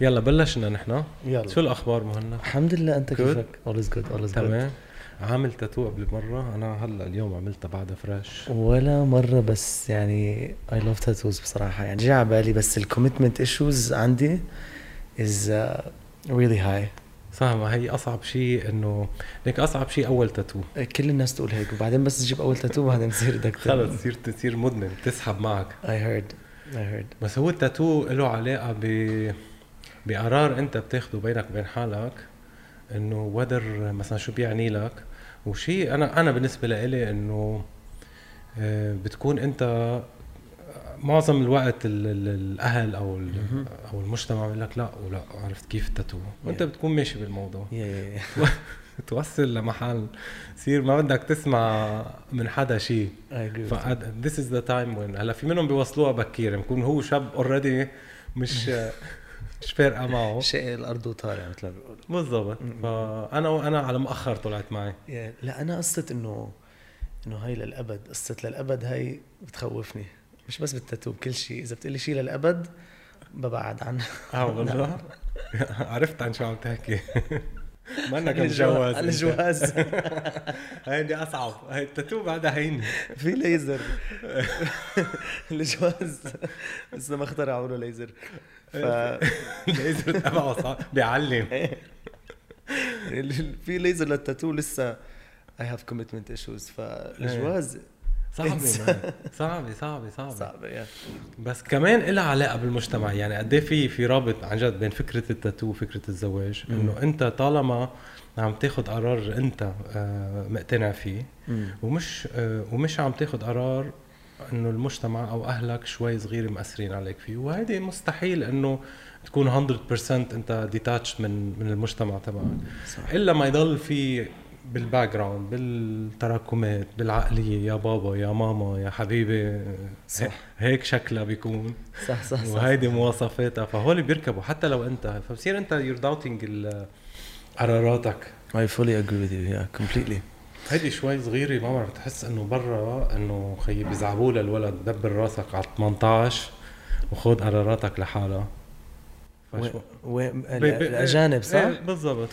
يلا بلشنا نحن. يلا. شو الأخبار مهند؟ الحمد لله أنت. كيفك؟ good all is good. تمام. عامل تاتو قبل مرة أنا هلأ اليوم عملتها بعدها fresh ولا مرة بس يعني I love tattoos بصراحة. يعني جاي على بالي بس ال commitment issues عندي is uh, really high. صح ما هي أصعب شيء إنه ليك أصعب شيء أول تاتو كل الناس تقول هيك وبعدين بس تجيب أول تاتو بعدين تصير بدك خلص تصير تصير مدمن تسحب معك. I heard I heard. بس هو التاتو له علاقة ب بقرار انت بتاخده بينك وبين حالك انه ودر مثلا شو بيعني لك وشيء أنا أنا بالنسبة لإلي إنه آه، بتكون أنت معظم الوقت ال- ال- الأهل أو. أو المجتمع بيقول لك لا ولا عرفت كيف التاتو وأنت Yeah. بتكون ماشي بالموضوع yeah, yeah, yeah. توصل لمحل صير ما بدك تسمع من حدا شيء ف this is the time when هلأ في منهم بيوصلوها بكير بكون هو شاب already مش مش فارقة معه. شيء الأرض وطالع مثل ما بيقولوا. بالضبط. فأنا وأنا على مؤخر طلعت معي. لا أنا قصة إنه إنه هاي للأبد قصة للأبد هاي بتخوفني. مش بس بالتاتو بكل شيء. إذا بتقلي شيء للأبد ببعد عنها آه والله؟ عرفت عن شو عم تحكي. منك الجواز. الجواز هاي دي أصعب. هاي التاتو بعدها هيني. في ليزر. الجواز. بس ما اخترعوا له ليزر. ف ليزر تبعه بيعلم. في ليزر للتاتو لسه I have commitment issues فالجواز صعبة. man. صعبة صعبة صعبة. صعبة يا بس كمان لها علاقة بالمجتمع. يعني قد إيه في في رابط عن جد بين فكرة التاتو وفكرة الزواج؟ مم. إنه أنت طالما عم تاخد قرار أنت آه، مقتنع فيه ومش آه، ومش عم تاخد قرار إنه المجتمع أو أهلك شوي صغير مأثرين عليك فيه. وهيدي مستحيل إنه تكون 100% أنت detached من من المجتمع تبعك. إلا ما يضل في بال background بالتراكمات بالعقلية يا بابا يا ماما يا حبيبي صح. هيك شكلها بيكون. صح صح صح. وهيدي مواصفاتها. فهول بيركبوا حتى لو أنت. فبصير أنت you're doubting قراراتك. I fully agree with you. Yeah completely. هيدي شوي صغيرة ما بعرف بتحس إنه برا إنه خيي بيزعبوا للولد دبر راسك على 18 وخذ قراراتك لحالها فشو؟ و... و... بي- بي- الأجانب صح؟ إيه بالضبط.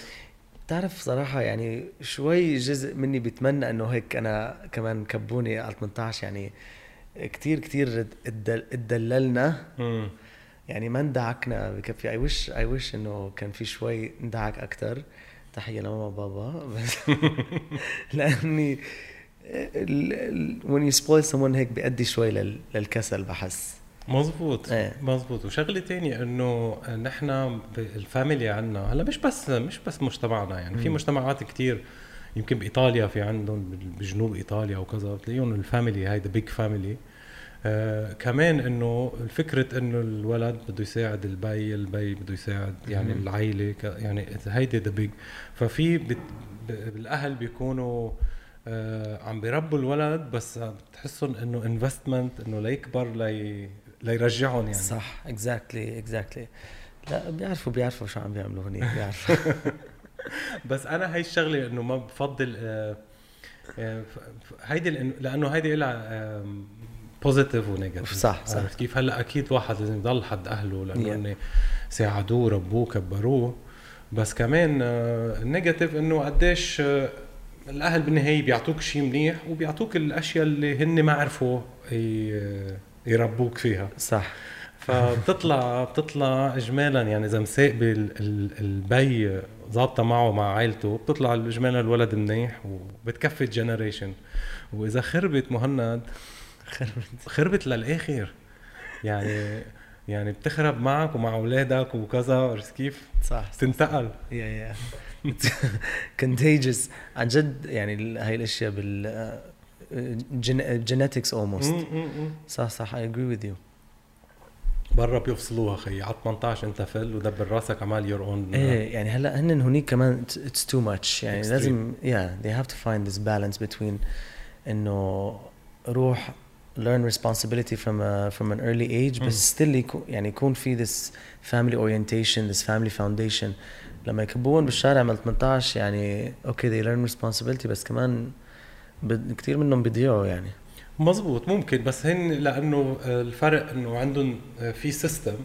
بتعرف صراحة يعني شوي جزء مني بيتمنى إنه هيك أنا كمان كبوني على 18 يعني كتير كتير اتدل- اتدللنا. يعني ما اندعكنا بكفي. اي وش اي وش إنه كان في شوي ندعك أكثر تحية لماما وبابا بس لأني when you spoil someone هيك بيأدي شوي لل- للكسل بحس مزبوط إيه. مزبوط وشغلة تانية إنه نحن ال family عندنا هلا مش بس مش بس مجتمعنا يعني في. مجتمعات كتير يمكن بإيطاليا في عندهم بجنوب إيطاليا وكذا بتلاقيهم ال family هيدا big family آه كمان إنه الفكرة إنه الولد بده يساعد البي البي بده يساعد يعني مم. العائلة ك- يعني هيدي the big ففي بت الأهل بيكونوا آه عم بيربوا الولد بس بتحسهم إنه investment إنه ليكبر لي ليرجعهم يعني. صح exactly exactly لا بيعرفوا بيعرفوا شو عم بيعملوا هنيك بيعرفوا. بس أنا هاي الشغلة إنه ما بفضل آه، آه، هيدي لأنه هيدي لها positive و negative صح، صح. عرفت كيف؟ هلا أكيد واحد لازم يضل حد أهله لأنه Yeah. ساعدوه ربوه كبروه. بس كمان آه، ال negative إنه قديش آه، الأهل بالنهاية بيعطوك شيء منيح وبيعطوك الأشياء اللي هن ما عرفوا يربوك فيها. صح. فبتطلع بتطلع اجمالا يعني إذا مساق البي ظابطة معه مع عائلته بتطلع اجمالا الولد منيح وبتكفي generation وإذا خربت مهند خربت. للآخر. يعني يعني بتخرب معك ومع أولادك وكذا عرفت كيف؟ صح تنتقل يا يا contagious. عن جد يعني هاي الأشياء بال genetics almost. صح صح I agree with you برا بيفصلوها خيي على 18 أنت فل ودبر راسك عمال your own إيه يعني هلأ هن هنيك كمان it's too much يعني Extreme. لازم يا they have to find this balance between إنه روح learn responsibility from a, from an early age. بس still يكون يعني يكون في this family orientation this family foundation. لما يكبون بالشارع من 18 يعني okay they learn responsibility بس كمان كثير منهم بيضيعوا يعني. مزبوط ممكن بس هن لأنه الفرق إنه عندهم في system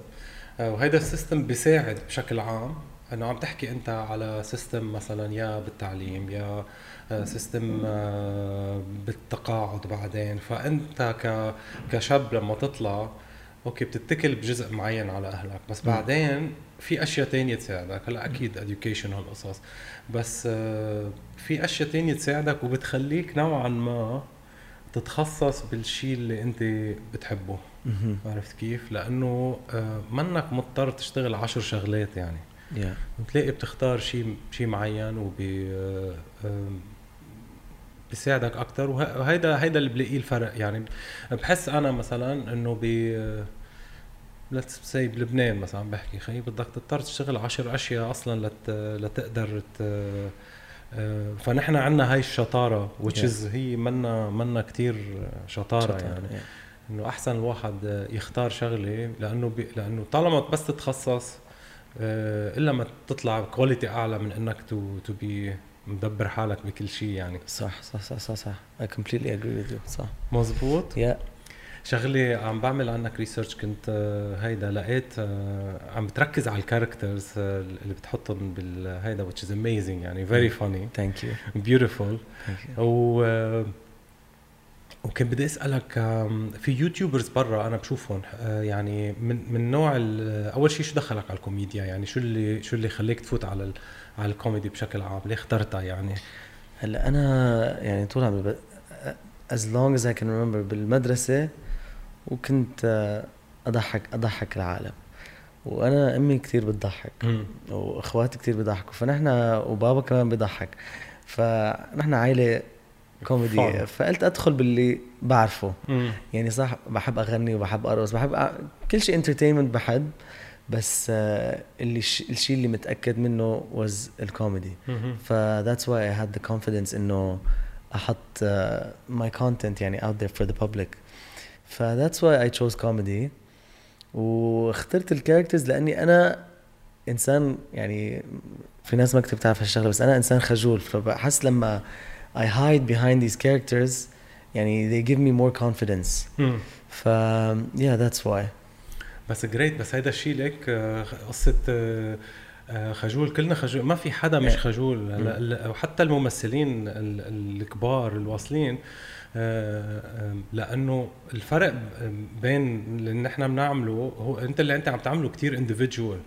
آه، وهيدا ال system بيساعد بشكل عام. انه عم تحكي أنت على system مثلا يا بالتعليم يا system بالتقاعد بعدين. فأنت كشاب لما تطلع okay بتتكل بجزء معين على أهلك. بس بعدين في أشياء تانية تساعدك. هلا أكيد education هالقصص. بس آه، في أشياء تانية تساعدك وبتخليك نوعا ما تتخصص بالشيء اللي أنت بتحبه. عرفت كيف؟ لأنه آه، منك مضطر تشتغل عشر شغلات يعني. Yeah. بتلاقي بتختار شيء شيء معين آه، بيساعدك أكثر وهيدا هيدا اللي بلاقيه الفرق يعني بحس أنا مثلا إنه ب let's say بلبنان مثلا بحكي خي بدك تضطر تشتغل عشر أشياء أصلا لت لتقدر ت... فنحن عندنا هاي الشطارة which yeah. هي منا منا كثير شطارة, شطارة يعني yeah. إنه أحسن الواحد يختار شغلة لأنه بي... لأنه طالما بس تتخصص إلا ما تطلع quality أعلى من إنك to to be مدبر حالك بكل شيء يعني. صح صح صح صح صح. I completely agree with you. صح. مزبوط yeah. شغلة عم بعمل عنك research كنت آه، هيدا لقيت آه، عم بتركز على ال characters آه، اللي بتحطهم بالهيدا which is amazing يعني very funny. Thank you. Beautiful. Thank you. و وكان بدي أسألك في YouTubers برا أنا بشوفهم يعني من من نوع أول شيء شو دخلك على الكوميديا؟ يعني شو اللي شو اللي خليك تفوت على على الكوميدي بشكل عام؟ ليه اخترتها يعني؟ هلأ أنا يعني طول عمري as long as I can remember بالمدرسة وكنت آه، أضحك أضحك العالم. وأنا أمي كثير بتضحك وأخواتي كثير بيضحكوا فنحن وبابا كمان بيضحك فنحن عائله كوميدي. فقلت أدخل باللي بعرفه. مم. يعني صح بحب أغني وبحب ارقص بحب كل شيء entertainment بحب بس آه، اللي الشيء اللي متأكد منه was الكوميدي. ف that's why I had the confidence إنه أحط my uh, content يعني out there for the public. ف that's why I chose comedy. واخترت الكاركترز لأني أنا إنسان يعني في ناس ما كنت بتعرف هالشغلة بس أنا إنسان خجول. فبحس لما I hide behind these characters يعني they give me more confidence. ف yeah that's why. بس جريت بس هيدا الشيء ليك آه، قصة آه، آه، خجول. كلنا خجول. ما في حدا مش خجول. وحتى الممثلين الكبار الواصلين لأنه الفرق بين اللي نحن بنعمله هو انت اللي انت عم تعمله كثير individual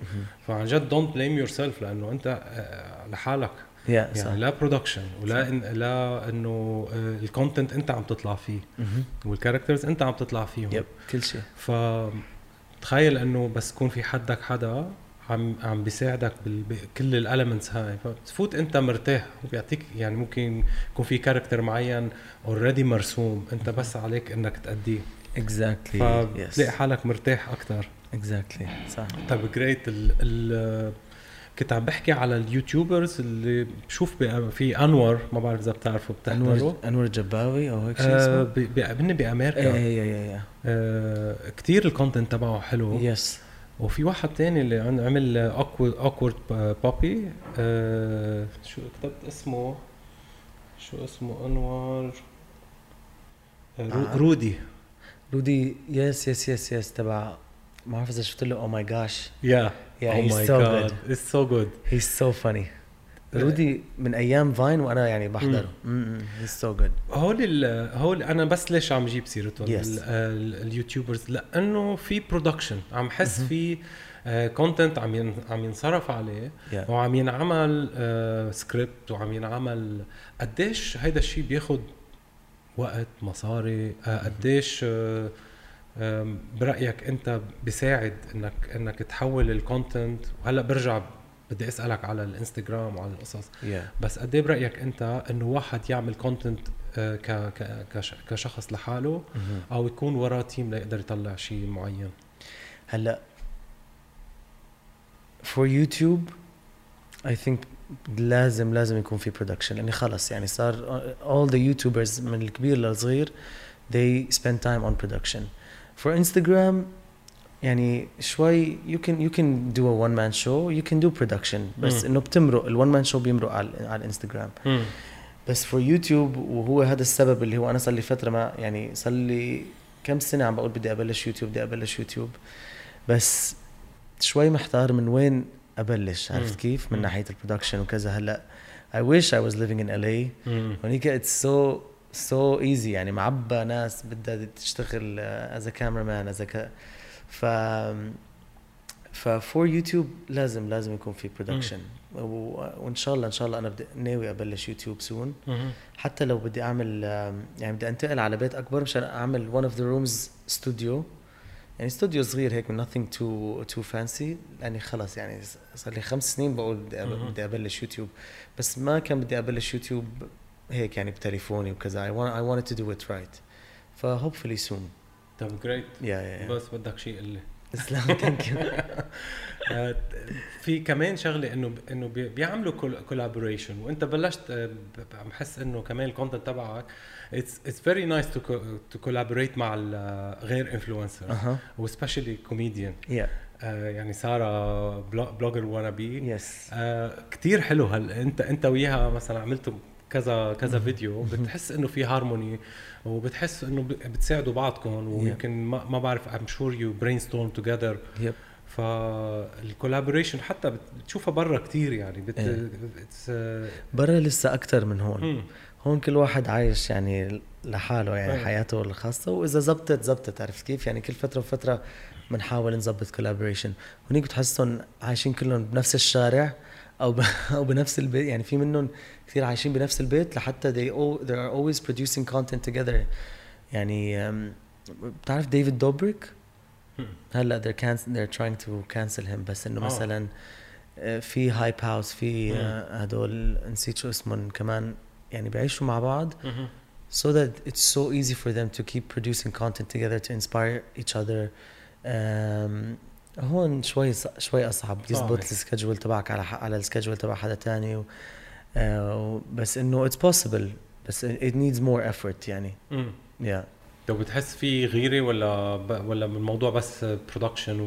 فعن جد don't blame yourself لأنه انت آه، لحالك. Yeah, يعني صح. لا production ولا إن لا إنه ال content انت عم تطلع فيه. وال characters انت عم تطلع فيهم. yep كل شيء. ف تخيل إنه بس يكون في حدك حدا عم عم بيساعدك بكل ال elements هاي. فتفوت انت مرتاح. وبيعطيك يعني ممكن يكون في character معين already مرسوم. انت بس عليك انك تأديه. exactly فبتلاقي yes. حالك مرتاح أكثر exactly صح. طيب جريت ال ال كنت عم بحكي على ال YouTubers اللي بشوف في انور ما بعرف إذا بتعرفوا بتحضروا انور انور جباوي أو هيك شيء اسمه؟ آه بأمريكا. إيه إيه إيه إيه آه كثير ال content تبعه حلو. yes وفي واحد تاني اللي عمل Awkward بابي آه شو كتبت اسمه شو اسمه انور آه آه. رودي رودي yes yes yes yes تبع ما بعرف إذا شفت له أو my gosh يا Yeah, oh my god. good. It's so good. He's so funny. رودي من أيام Vine وأنا يعني بحضره. he's so good هول هول أنا بس ليش عم جيب سيرتهم؟ Yes. ال YouTubers لأنه في production عم حس في content عم عم ينصرف عليه yeah. وعم ينعمل سكريبت وعم ينعمل. قديش هيدا الشيء بياخذ وقت مصاري؟ قديش برأيك أنت بيساعد إنك إنك تحول ال content وهلأ برجع بدي أسألك على الإنستغرام وعلى القصص yeah. بس قد إيه برأيك أنت إنه واحد يعمل content آه، ك كشخص لحاله mm-hmm. أو يكون وراه team ليقدر يطلع شيء معين هلأ for YouTube I think لازم لازم يكون في production لاني خلص يعني صار all the YouTubers من الكبير للصغير they spend time on production for Instagram يعني شوي you can you can do a one man show you can do production بس إنه بتمرق ال one man show بيمرق على على الانستغرام بس for YouTube وهو هذا السبب اللي هو أنا صار لي فترة ما يعني صار لي كم سنة عم بقول بدي أبلش يوتيوب بدي أبلش يوتيوب بس شوي محتار من وين أبلش. عرفت كيف؟ من. ناحية ال production وكذا. هلأ I wish I was living in LA مم. هونيك it's so so easy. يعني معبى ناس بدها تشتغل uh, as a cameraman as a ف ف for YouTube لازم لازم يكون في production وإن شاء الله إن شاء الله أنا بدي ناوي أبلش يوتيوب soon. حتى لو بدي أعمل يعني بدي أنتقل على بيت أكبر مشان أعمل one of the rooms studio. يعني استوديو صغير هيك nothing too too fancy. لأني خلص يعني صار لي خمس سنين بقول بدي. بدي أبلش يوتيوب بس ما كان بدي أبلش يوتيوب هيك يعني بتليفوني وكذا. I, want, I wanted to do it right. ف hopefully soon. طب جريت يا يا بس بدك شيء قل لي. تسلم thank you آه، في كمان شغلة إنه إنه بي- بيعملوا collaboration وأنت بلشت آه، عم حس إنه كمان ال content تبعك it's it's very nice to to collaborate مع ال- غير influencer و specially comedian يا يعني سارة blogger وأنا بي yes كثير حلو هل انت أنت وياها مثلا عملتوا كذا كذا فيديو بتحس إنه في هارموني وبتحس إنه بتساعدوا بعضكم ويمكن ما, ما بعرف I'm sure you brainstorm together فال collaboration حتى بت- بتشوفها برا كتير يعني بت آه، برا لسه أكثر من هون. مم. هون كل واحد عايش يعني لحاله يعني. حياته الخاصة وإذا زبطت زبطت عرفت كيف؟ يعني كل فترة وفترة بنحاول نظبط collaboration هونيك بتحسهم عايشين كلهم بنفس الشارع ب... أو بنفس البيت يعني في منهم كثير عايشين بنفس البيت لحتى they, all, they are always producing content together يعني بتعرف David Dobrik. هلا they're, cancel, they're trying to cancel him بس انه آه. مثلا آه، في Hype House في. آه، هدول نسيت شو اسمهم كمان يعني بيعيشوا مع بعض so that it's so easy for them to keep producing content together to inspire each other um, هون شوي ص- شوي أصعب. يزبط. ال schedule تبعك على على ال schedule تبع حدا تاني و, آه، بس إنه it's possible. بس it needs more effort يعني. yeah. لو بتحس في غيرة ولا ب... ولا الموضوع بس production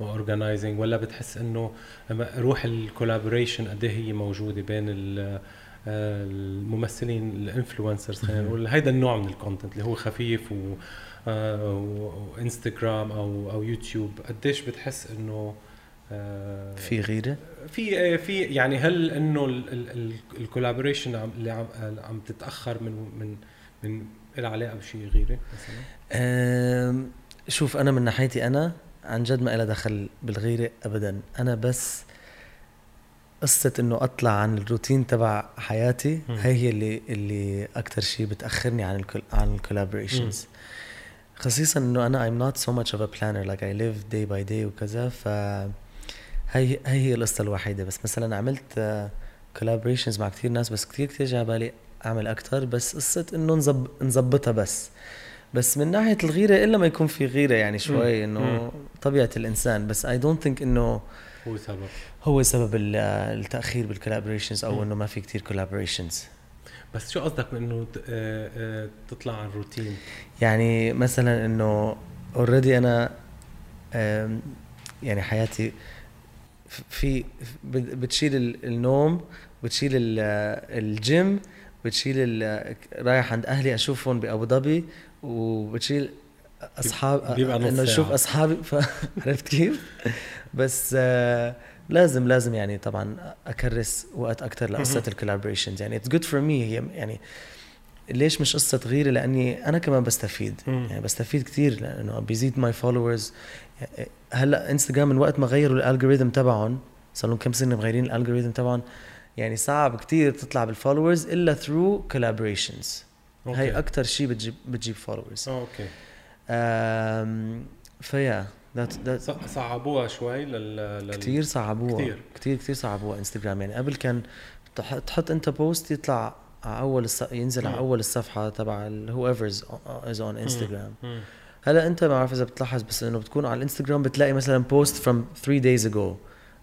و organizing ولا بتحس إنه روح ال collaboration قد إيه هي موجودة بين ال... آه، الممثلين ال influencers خلينا. نقول؟ هيدا النوع من ال content اللي هو خفيف و... آه، وإنستغرام أو أو يوتيوب قديش بتحس إنه آه، في غيرة؟ في آه، في يعني هل إنه ال collaboration اللي عم عم تتأخر من من من لها علاقه بشيء غيرة مثلا؟ شوف أنا من ناحيتي أنا عن جد ما لها دخل بالغيرة ابدا. أنا بس قصة إنه أطلع عن الروتين تبع حياتي. هي هي اللي اللي أكثر شيء بتأخرني عن الكل عن ال collaborations خصيصا إنه أنا I'm not so much of a planner. Like I live day by day وكذا ف هي هي هي القصة الوحيدة. بس مثلا عملت collaborations مع كثير ناس بس كثير كثير جا بالي أعمل أكثر بس قصة إنه نزب نظبطها بس. بس من ناحية الغيرة إلا ما يكون في غيرة يعني شوي. إنه طبيعة الإنسان. بس I don't think إنه هو سبب. هو سبب ال- التأخير بالكولابوريشنز مم. أو إنه ما في كتير collaborations بس شو قصدك انه ت- آه، آه، تطلع عن الروتين يعني مثلا إنه already أنا يعني حياتي في بت- بتشيل ال- النوم بتشيل ال- الجيم بتشيل رايح عند أهلي أشوفهم بأبو ظبي وبتشيل أصحاب بيبقى نص إنه أشوف. أصحابي عرفت كيف؟ بس آه، لازم لازم يعني طبعا أكرس وقت أكثر لقصة مهم. ال collaborations يعني it's good for me هي يعني ليش مش قصة غيرة لأني أنا كمان بستفيد. يعني بستفيد كثير لأنه بيزيد my followers هلأ انستغرام من وقت ما غيروا ال algorithm تبعهم صار لهم كم سنة مغيرين ال algorithm تبعهم يعني صعب كثير تطلع بال followers إلا through collaborations okay. هي أكثر شيء بتجيب بتجيب followers okay. ف yeah. صعبوها شوي لل, لل... كثير صعبوها كتير. كثير كثير صعبوها انستغرام يعني قبل كان تح- تحط انت post يطلع على أول الص... ينزل على مم. أول الصفحة تبع whoever is is on انستغرام. هلا انت ما بعرف إذا بتلاحظ بس إنه بتكون على الانستغرام بتلاقي مثلا post from 3 days ago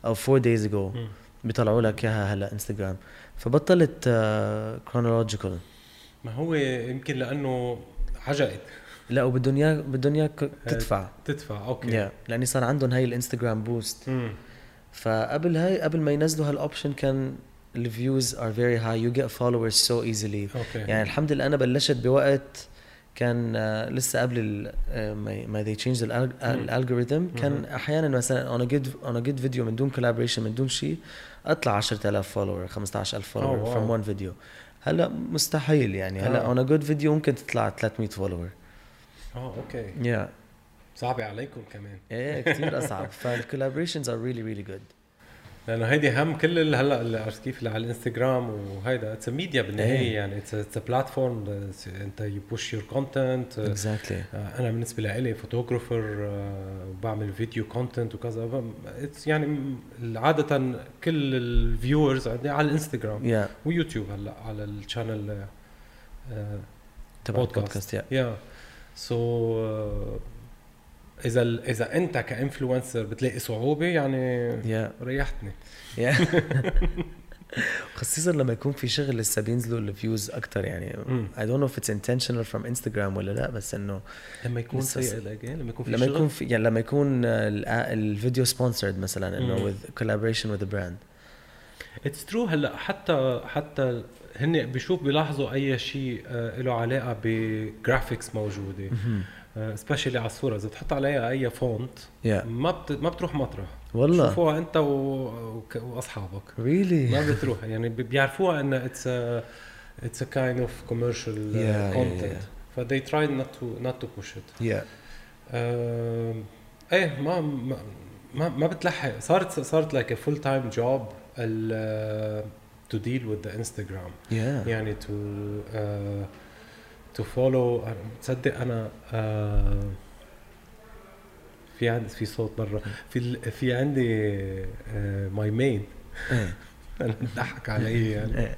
أو 4 days ago مم. بيطلعوا لك إياها هلا انستغرام فبطلت chronological ما هو يمكن لأنه عجقت لا وبدهم اياك بدهم اياك تدفع تدفع okay. Yeah. لأني صار عندهم هاي الإنستغرام boost مم. فقبل هاي قبل ما ينزلوا هال option كان ال views are very high you get followers so easily يعني الحمد لله أنا بلشت بوقت كان آه، لسه قبل ال- آه، ما they changed ال algorithm كان أحيانا مثلا good on a good video من دون collaboration من دون شيء أطلع 10000 follower 15000 follower from wow. one video. هلأ مستحيل يعني. هلأ آه. a good video ممكن تطلع 300 follower آه okay. Yeah صعبة عليكم كمان. إيه كثير أصعب. فال collaborations are really really good لأنه هيدي هم كل هلأ كيف؟ اللي على الإنستغرام وهيدا. it's media بالنهاية إيه. يعني. it's platform أنت you push your content exactly أنا بالنسبة لي photographer وبعمل video content وكذا. it's يعني عادة كل ال viewers عندي على الإنستغرام yeah ويوتيوب هلأ على ال channel تبع بودكاست. البودكاست yeah so إذا ال- إذا أنت ك influencer بتلاقي صعوبة يعني يا ريحتني. Yeah خصيصا لما يكون في شغل لسه بينزلوا ال views أكثر يعني. I don't know if it's intentional from Instagram ولا لا بس إنه لما يكون سيء الاداء لما يكون في لما يكون في يعني لما يكون آه، ال- الفيديو sponsored مثلا إنه مم. with collaboration with a brand. it's true هلا حتى حتى هن بيشوف بيلاحظوا أي شيء آه، له علاقة ب graphics موجودة. specially على الصورة. إذا بتحط عليها أي font يا ما بت... ما بتروح مطرح. والله. شوفوها أنت و... وك- وأصحابك. Really? ما بتروح. يعني بي- بيعرفوها إن it's it's a kind of commercial Yeah, yeah, content yeah. ف they tried not to not to push it. Yeah. آم، إيه ما ما ما, ما بتلحق. صارت صارت like full time job to deal with the Instagram. Yeah. يعني to uh, to follow تصدق أنا uh, في عندي في صوت برا في في عندي ماي ميد إيه. أنا بضحك علي يعني. إيه.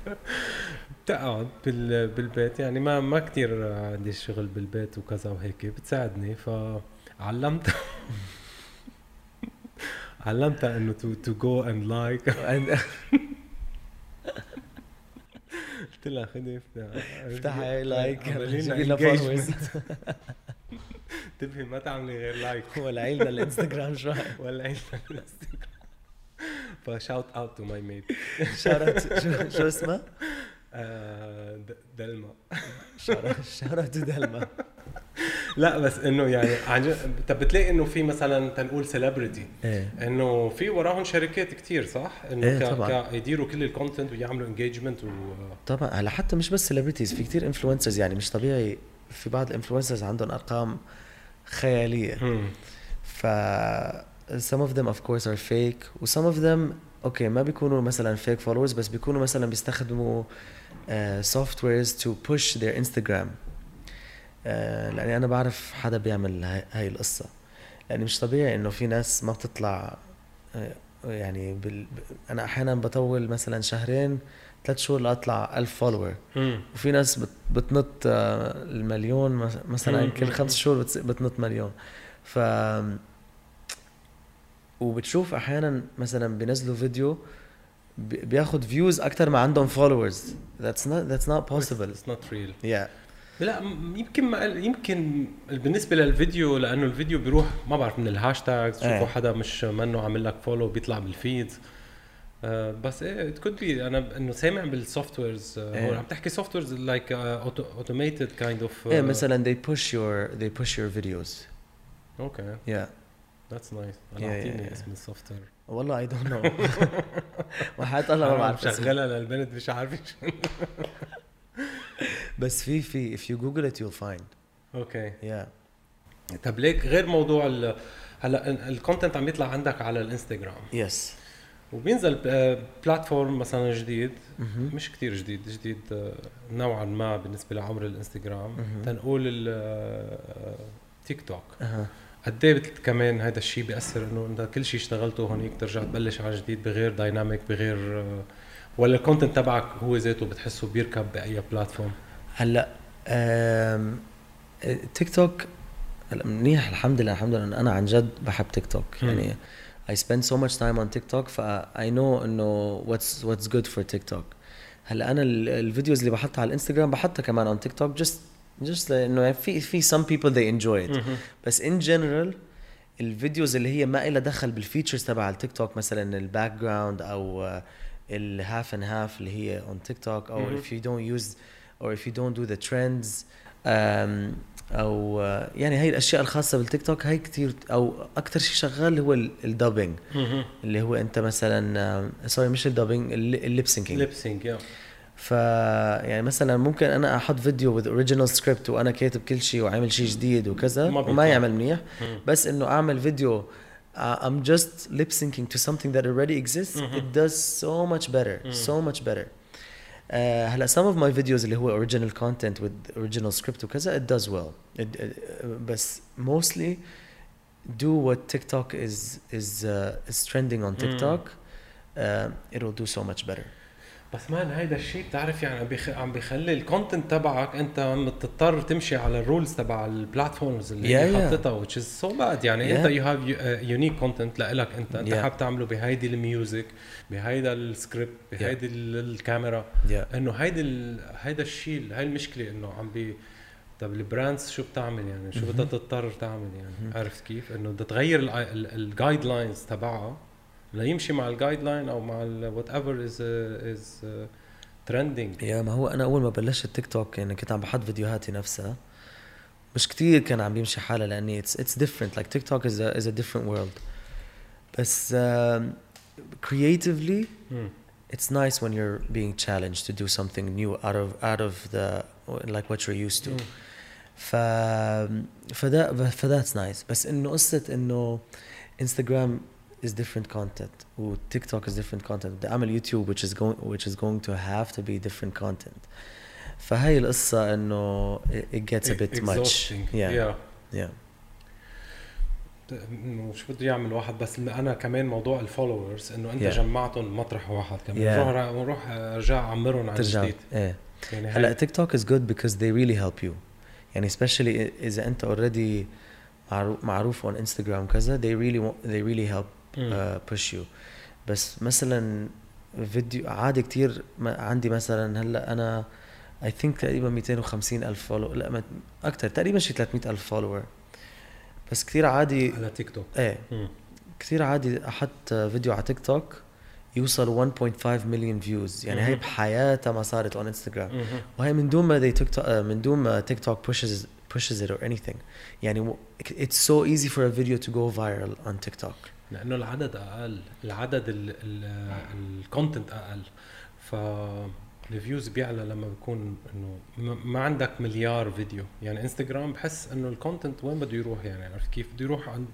بتقعد بال بالبيت. يعني ما ما كثير عندي شغل بالبيت وكذا وهيك. بتساعدني. فعلمتها علمتها إنه to to go and like قلت لها خذي افتح. هاي like عملي لنا جيب لنا engagement. followers. انتبهي ما تعملي غير like ولا عيلنا الإنستغرام شوي. ولا اي ف shout out to my maid شارت شو شو اسمها؟ دلما. شارت دلما. لا بس إنه يعني عن طب بتلاقي إنه في مثلا تنقول celebrity إيه إنه في وراهم شركات كتير صح؟ إنه ك- طبعاً. ك- يديروا كل ال content ويعملوا engagement و طبعا هلا حتى مش بس celebrities في كتير influencers يعني مش طبيعي في بعض ال influencers عندهم أرقام خيالية. ف some of them of course are fake و some of them okay ما بيكونوا مثلا fake followers بس بيكونوا مثلا بيستخدموا softwares to push their انستغرام لأني أنا بعرف حدا بيعمل هاي, القصة. لأني مش طبيعي إنه في ناس ما بتطلع آه، يعني بال... أنا أحيانا بطول مثلا شهرين ثلاث شهور لأطلع ألف follower. وفي ناس بت... بتنط آه، المليون مثلا كل خمس شهور بتص- بتنط مليون. ف وبتشوف أحيانا مثلا بينزلوا فيديو بي- بياخد views أكثر ما عندهم followers that's not that's not possible. It's not real. Yeah. لا يمكن ما يمكن بالنسبة للفيديو لأنه الفيديو بيروح ما بعرف من ال hashtags تشوفوا إيه. حدا مش منه عامل لك follow بيطلع بال feed آه بس إيه could be أنا إنه سامع بال softwares إيه. عم تحكي softwares like automated kind of إيه مثلا they push your they push your videos okay yeah that's nice أنا أعطيني. اسم ال software والله I don't know وحياة الله ما بعرف. شغلها للبنت مش عارف بس في في if you google it you'll find. okay. Yeah. طب ليك غير موضوع ال- هلا ال content عم يطلع عندك على الإنستغرام. Yes. وبينزل platform مثلا جديد. مش كتير جديد جديد آه، نوعا ما بالنسبة لعمر الإنستغرام. تنقول التيك توك أها. قد إيه كمان هذا الشيء بيأثر إنه أنت كل شيء اشتغلته هونيك ترجع تبلش عن جديد بغير dynamic بغير آه، ولا ال content تبعك هو ذاته بتحسه بيركب بأي platform هلأ تيك توك هلأ منيح الحمد لله الحمد لله أنا عن جد بحب تيك توك. يعني I spend so much time on TikTok ف I know إنه what's what's good for TikTok هلأ أنا ال- ال videos اللي بحطها على الانستغرام بحطها كمان on TikTok just just لأنه في في some people they enjoy it بس in general ال videos اللي هي ما لها دخل بال features تبع التيك توك مثلا ال background أو ال half and half اللي هي on TikTok أو مهم. if you don't use or if you don't do the trends أم، أو آه، يعني هي الأشياء الخاصة بالتيك توك هي كثير أو أكثر شيء شغال هو ال dubbing اللي هو أنت مثلا sorry مش ال dubbing ال lip syncing lip sync ف يعني مثلا ممكن أنا أحط فيديو with original script وأنا كاتب كل شيء وعامل شيء جديد وكذا ما. يعمل منيح. بس إنه أعمل فيديو uh, I'm just lip syncing to something that already exists it does so much better so much better. هلا some of my videos اللي هو original content with original script وكذا it does well it, it, بس mostly do what TikTok is is uh, is trending on TikTok uh, it'll do so much better بس man هيدا الشيء بتعرف يعني عم بيخ... عم بيخلي ال content تبعك انت بتضطر تمشي على ال rules تبع ال platforms اللي Yeah, هي yeah. حاططها which is so bad. يعني Yeah. انت you have unique content لإلك انت. انت Yeah. حابب تعمله بهيدي ال music بهيدا السكريبت بهيدي ال- الكاميرا. Yeah. إنه هيدي ال... هيدا الشيء هاي المشكلة إنه عم بي طب ال brands شو بتعمل يعني؟ شو بدها تضطر تعمل يعني؟ عرفت كيف؟ إنه بدها تغير ال guidelines تبعها. ليمشي مع ال guideline أو مع whatever is is trending يا ما هو أنا أول ما بلشت تيك توك يعني كنت عم بحط فيديوهاتي نفسها. مش كتير كان عم بيمشي حالها لأني it's it's different like تيك توك is is a different world بس um, creatively it's nice when you're being challenged to do something new out of out of the like what you're used to. ف ف ف that's nice بس إنه قصة إنه انستغرام is different content وتيك توك is different content بدي اعمل يوتيوب which is going which is going to have to be different content فهي القصه انه it gets a bit much yeah yeah. yeah انه شو بده يعمل واحد بس انا كمان موضوع الفولورز انه انت Yeah. جمعتهم مطرح واحد كمان Yeah. نروح نروح ارجع اعمرهم عن ترجع جديد ايه يعني هلا هلا تيك توك is good because they really help you يعني especially اذا انت already معروف معروف on Instagram كذا they really want, they really help uh, push you. بس مثلا فيديو عادي كتير عندي مثلا هلأ أنا I think تقريبا 250 ألف follow لأ أكثر تقريبا شي 300 ألف follower بس كتير عادي على تيك توك إيه. كثير عادي أحط فيديو على تيك توك يوصل 1.5 مليون views يعني هي. بحياتها ما صارت on انستغرام. وهي من دون ما they تيك توك من دون ما تيك توك pushes pushes it or anything. يعني it's so easy for a video to go viral on TikTok. لأنه العدد أقل العدد ال content أقل. ف ال views بيعلى لما بيكون إنه ما- عندك مليار فيديو. يعني انستغرام بحس إنه ال content وين بده يروح يعني؟ عرفت كيف؟ بده يروح عند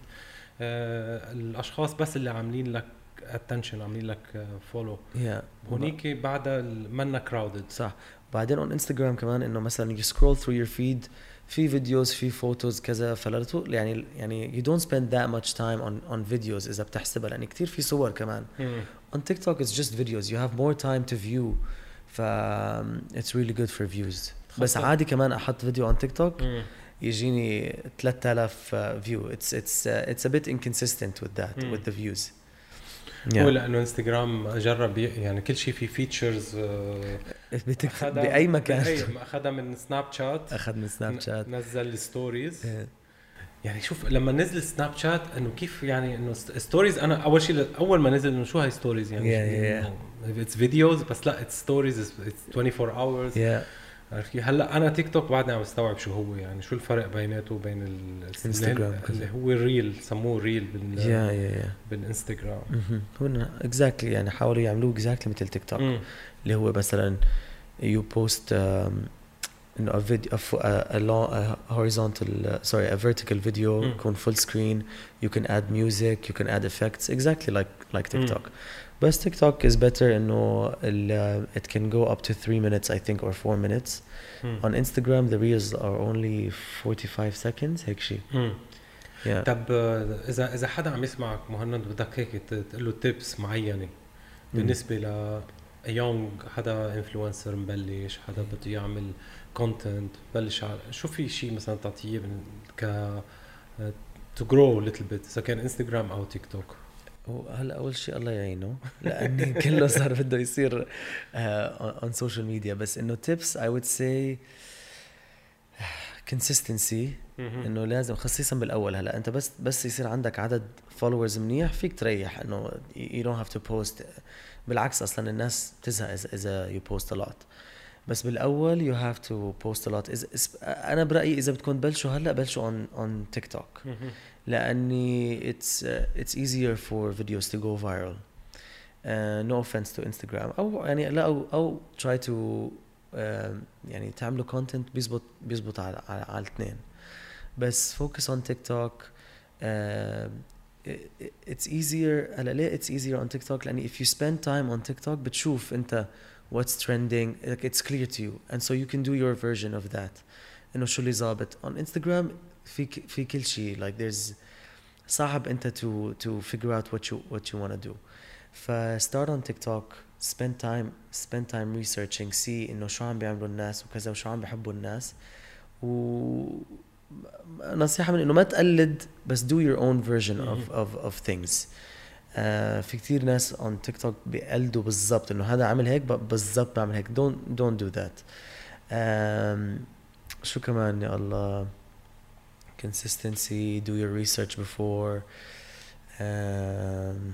آه الأشخاص بس اللي عاملين لك attention عاملين لك follow yeah. هونيك بعدها منا crowded صح. بعدين on انستغرام كمان إنه مثلا you scroll through your feed في videos في photos كذا فلا طول- يعني يعني you don't spend that much time on on videos اذا بتحسبها لأن كثير في صور كمان on TikTok it's just videos you have more time to view ف um, it's really good for views بس خاصة- عادي كمان أحط فيديو on TikTok يجيني 3000 view it's it's uh, it's a bit inconsistent with that مم. with views هو yeah. لأنه انستغرام جرب يعني كل شيء فيه features بتك... بأي مكان. أخذها من سناب شات أخذ من سناب شات نزل ال stories إيه. يعني شوف لما نزل سناب شات إنه كيف يعني إنه stories أنا أول شيء أول ما نزل إنه شو هاي stories يعني؟ Yeah, yeah, it's videos بس لا it's stories it's 24 hours yeah. عرفت كيف؟ هلأ أنا تيك توك بعدني عم بستوعب شو هو يعني شو الفرق بيناته وبين ال- انستغرام اللي هو ال reel سموه reel بال yeah yeah yeah بالانستغرام. هو exactly يعني حاولوا يعملوه exactly مثل تيك توك. اللي هو مثلا post um, إنه a horizontal uh, sorry a vertical video مم. يكون full screen you can add music you can add effects exactly like like مم. TikTok بس TikTok is better إنه ال, uh, it can go up to 3 minutes I think or 4 minutes. مم. on Instagram the reels are only 45 seconds هيك شيء مم. yeah. طب آه، إذا إذا حدا عم يسمعك مهند بدك هيك تقول له تيبس معينة. بالنسبة ل young حدا influencer مبلش حدا بده يعمل content بلش شو في شيء مثلا تعطيه ك to grow little bit إذا كان انستغرام أو تيك توك هلا أول شيء الله يعينه لأني كله صار بده يصير on social media بس إنه tips I would say consistency إنه لازم خصيصا بالأول. هلا أنت بس بس يصير عندك عدد followers منيح فيك تريح إنه you don't have to post. بالعكس أصلا الناس بتزهق إذا post a lot. بس بالأول you have to post a lot أنا برأيي إذا بدكم تبلشوا هلأ بلشوا on on تيك توك لأني it's it's easier for videos to go viral no offense to انستغرام أو يعني لا أو أو try to يعني تعملوا content بيزبط بيزبط على على, على الاثنين. بس focus on تيك توك it's easier هلا ليه it's easier on TikTok لأني if you spend time on TikTok بتشوف أنت what's trending like it's clear to you. And so you can do your version of that. إنه شو اللي ظابط. On Instagram في في كل شيء. Like there's صعب أنت to to figure out what you what you want to do. ف start on TikTok spend time spend time researching see إنه شو عم بيعملوا الناس وكذا وشو عم بيحبوا الناس. و نصيحة من إنه ما تقلد بس do your own version of of of things. آه في كثير ناس on تيك توك بيقلدوا بالضبط إنه هذا عمل هيك بالضبط بعمل هيك. Don't don't do that. um, شو كمان يا الله. Consistency do your research before um,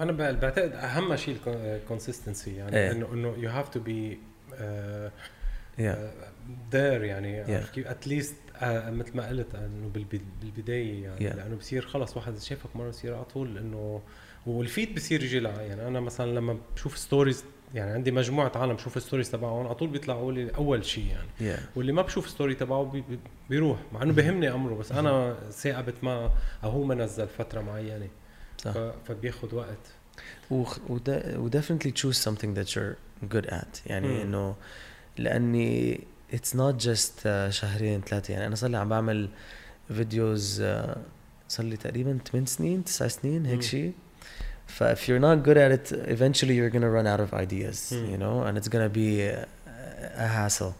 أنا بعتقد أهم شيء ال consistency يعني إيه. انه إنه you have to be there يعني Yeah. كيف at least مثل ما قلت إنه بالب- بالبداية يعني Yeah. لأنه بصير خلص واحد شافك مرة بصير على طول إنه وال feed بصير يجي يعني أنا مثلا لما بشوف stories يعني عندي مجموعة عالم بشوف ال stories تبعهم على طول بيطلعوا لي أول شيء يعني. Yeah. واللي ما بشوف story تبعه بي بي- بيروح مع إنه بهمني أمره بس أنا صاقبت ما أو هو ما نزل فترة معينة. صح. ف- فبياخد وقت. و definitely choose something that you're good at. يعني. إنه لأني not just uh, شهرين ثلاثة. يعني أنا صار لي عم بعمل videos uh, صار لي تقريبا 8 سنين 9 سنين هيك. شيء ف if you're not good at it eventually you're gonna run out of ideas مم. you know and it's gonna be a, a hassle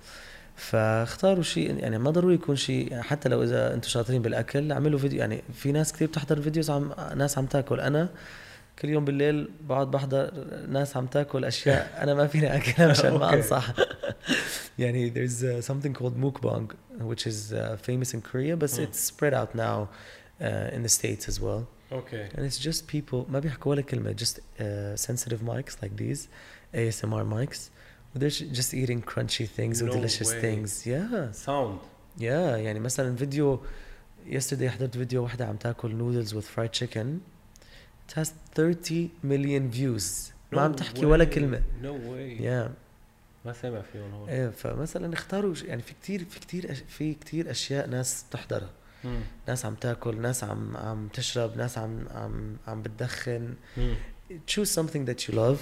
فاختاروا شيء يعني ما ضروري يكون شيء يعني حتى لو إذا أنتم شاطرين بالأكل اعملوا فيديو يعني في ناس كثير بتحضر videos عم ناس عم تاكل أنا كل يوم بالليل بقعد بحضر ناس عم تاكل أشياء أنا ما فيني اكلها مشان ما أوكي. أنصح يعني there's uh, something called mukbang which is uh, famous in Korea but Mm. it's spread out now uh, in the states as well اوكي and it's just people ما بيحكوا ولا كلمة just uh, sensitive mics like these ASMR mics they're sh- just eating crunchy things and No delicious way. things yeah ساوند yeah يعني مثلا فيديو yesterday حضرت فيديو واحدة عم تاكل noodles with fried chicken it has 30 million views ما عم تحكي ولا كلمة نو واي yeah ما سامع فيهم هون ايه فمثلا اختاروا ش- يعني في كتير في كتير أش- في كتير اشياء ناس بتحضرها مم. ناس عم تاكل ناس عم عم تشرب ناس عم عم عم بتدخن. مم. choose something that you love.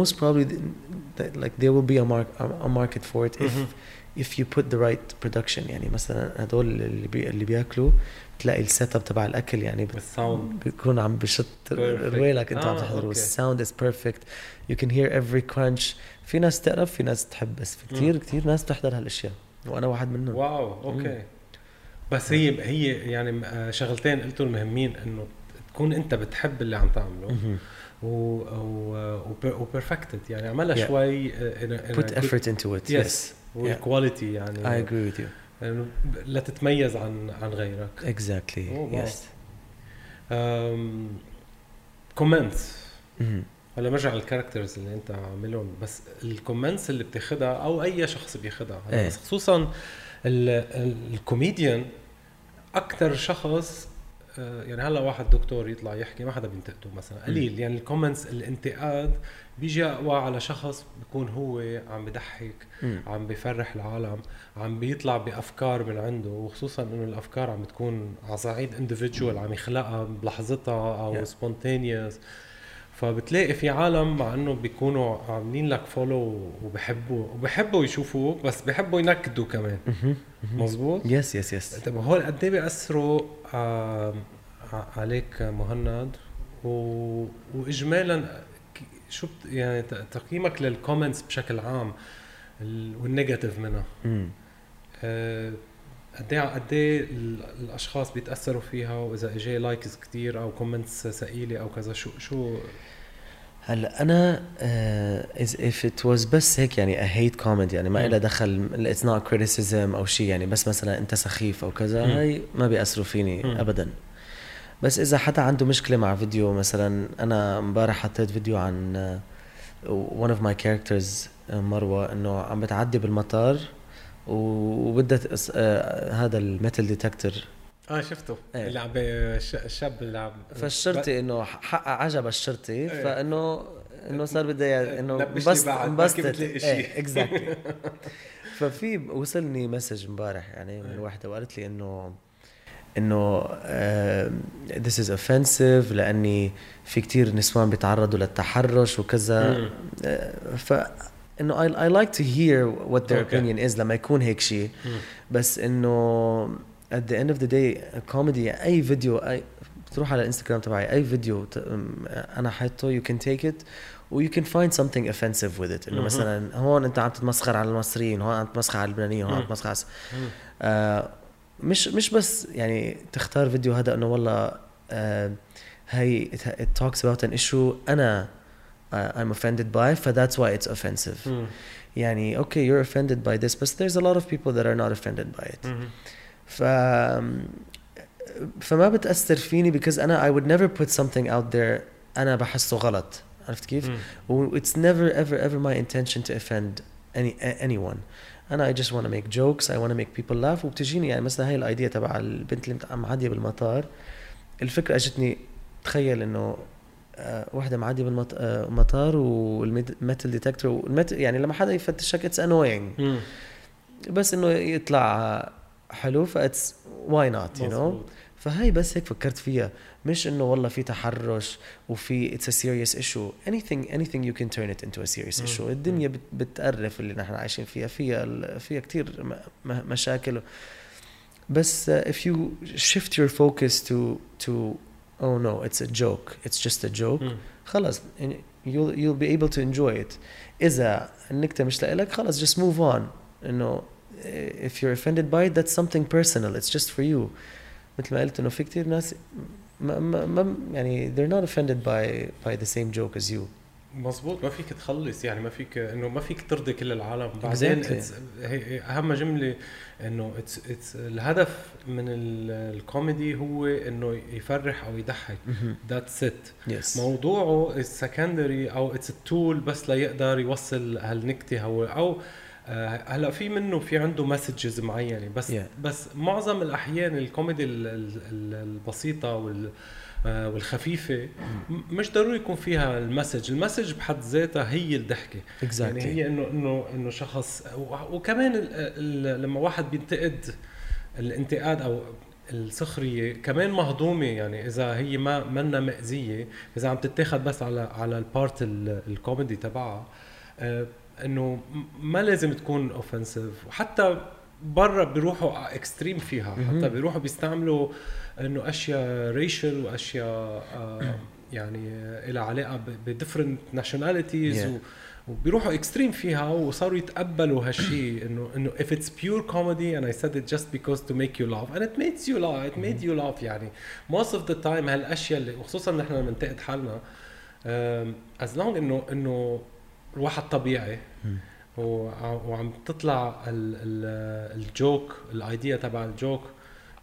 most probably th- like there will be a, mark, a, market for it if if you put the right production. يعني مثلا هدول اللي بي اللي بياكلوا بتلاقي ال set up تبع الأكل يعني وال sound بيكون عم بشط. رويلك انت عم آه، تحضره. أوكي. ال sound is perfect you can hear every crunch في ناس تقرب في ناس تحب بس في كثير كثير ناس بتحضر هالأشياء. وأنا واحد منهم. wow أوكي. بس هي هي يعني آه، شغلتين قلتوا المهمين إنه تكون أنت بتحب اللي عم تعمله. و و و perfected يعني عملها Yeah. شوي آه، in a- in a put good- effort into it Yes. yes وال quality يعني I agree with you يعني لا تتميز عن عن غيرك exactly Oh, wow. yes comments مهم. هلا برجع ال characters اللي أنت عاملهم بس ال comments اللي بتاخدها أو أي شخص بياخدها هلا إيه. بس خصوصا الكوميديان أكثر شخص آه، يعني هلأ واحد دكتور يطلع يحكي ما حدا بينتقده مثلا قليل يعني ال comments الانتقاد بيجي أقوى على شخص بيكون هو عم بضحك. عم بيفرح العالم عم بيطلع بأفكار من عنده وخصوصا إنه الأفكار عم بتكون على صعيد individual عم يخلقها بلحظتها أو Yeah. فبتلاقي في عالم مع إنه بيكونوا عاملين لك follow وبحبوا وبحبوا يشوفوك بس بحبوا ينكدوا كمان. مزبوط yes yes yes. طيب هول قد إيه بيأثروا عليك مهند؟ و... واجمالا شو بت... يعني تقييمك لل comments بشكل عام ال... وال negative منها. قد إيه قد إيه ال- الأشخاص بيتأثروا فيها وإذا اجى likes كثير أو comments ثقيله أو كذا شو شو هلا أنا uh, is if it was بس هيك يعني a hate comment يعني ما مم. إلها دخل it's not criticism أو شيء يعني بس مثلا أنت سخيف أو كذا. هاي ما بيأثروا فيني مم. ابدا بس إذا حدا عنده مشكلة مع فيديو مثلا أنا امبارح حطيت فيديو عن one of my characters مروة إنه عم بتعدي بالمطار وبدها آه، هذا ال metal detector آه شفته إيه. اللي عم الشاب اللي عم فالشرطي إنه حقق عجب الشرطي إيه. فانه إنه صار بدها ي- إنه انبسطت شيء. إيه exactly ففي وصلني message امبارح يعني من وحده وقالت لي انه إنه this is offensive لأني في كتير نسوان بيتعرضوا للتحرش وكذا مم. آه، ف إنه I, I like to hear what their Okay. opinion is لما يكون هيك شيء مم. بس إنه at the end of the day كوميدي أي فيديو اي بتروح على الانستغرام تبعي أي فيديو أنا حاطه you can take it و you can find something offensive with it إنه مهم. مثلا هون أنت عم تتمسخر على المصريين هون عم تتمسخر على اللبنانيين هون عم مم. تتمسخر على. آه مش مش بس يعني تختار فيديو هذا إنه والله آه هي it, it talks about an issue أنا uh, I'm offended by ف that's why it's offensive مم. يعني okay you're offended by this but there's a lot of people that are not offended by it مم. ف فما بتأثر فيني because أنا I would never put something out there أنا بحسه غلط عرفت كيف؟ مم. و it's never ever ever my intention to offend any a- anyone أنا I just want to make jokes I want to make people laugh وبتجيني يعني مثلا هاي الأيديا تبع البنت اللي مت- معدية بالمطار الفكرة اجتني تخيل إنه آه، وحدة معدية بالمطار وال metal detector يعني لما حدا يفتشك it's مم. بس إنه يطلع حلو ف it's why not you know. فهي بس هيك فكرت فيها. مش إنه والله في تحرش وفي it's a serious issue anything anything you can turn it into a serious مم. issue. الدنيا بت- بتقرف اللي نحن عايشين فيها. فيها فيها كثير مشاكل. بس if you shift your focus to to oh no it's a joke it's just a joke مم. خلص يعني you'll you'll be able to enjoy it اذا النكته مش لك خلص just move on انه if you're offended by it that's something personal it's just for you مثل ما قلت انه في كتير ناس ما ما ما يعني they're not offended by by the same joke as you مزبوط ما فيك تخلص يعني ما فيك إنه ما فيك ترضي كل العالم. بعدين Exactly. it's- أهم جملة إنه it's it's الهدف من ال- الكوميدي هو إنه يفرح أو يضحك. that's it yes. موضوعه ال secondary أو it's tool بس ليقدر يوصل هالنكتة هو. أو آه، هلأ في منه في عنده messages معينة. بس Yeah. بس معظم الأحيان الكوميدي ال- ال- ال- البسيطة وال والخفيفة. م- مش ضروري يكون فيها ال message. ال message بحد ذاتها هي الضحكه exactly. يعني هي إنه إنه إنه شخص وكمان ال ال لما واحد بينتقد الانتقاد أو السخرية كمان مهضومة. يعني إذا هي ما منا مأذية إذا عم تتاخد بس على على ال part ال- الكوميدي تبعها آه، إنه ما لازم تكون offensive وحتى برا بيروحوا extreme فيها. حتى بيروحوا بيستعملوا إنه أشياء racial وأشياء آه، يعني لها علاقة ب different nationalities Yeah. وبيروحوا extreme فيها وصاروا يتقبلوا هالشيء إنه إنه if it's pure comedy and I said it just because to make you laugh. And it makes you laugh. It made you laugh يعني. Most of the time هالأشياء اللي وخصوصا نحن لما ننتقد حالنا um, as long إنه إنه الواحد طبيعي. وعم تطلع ال- ال- الجوك الأيديا تبع الجوك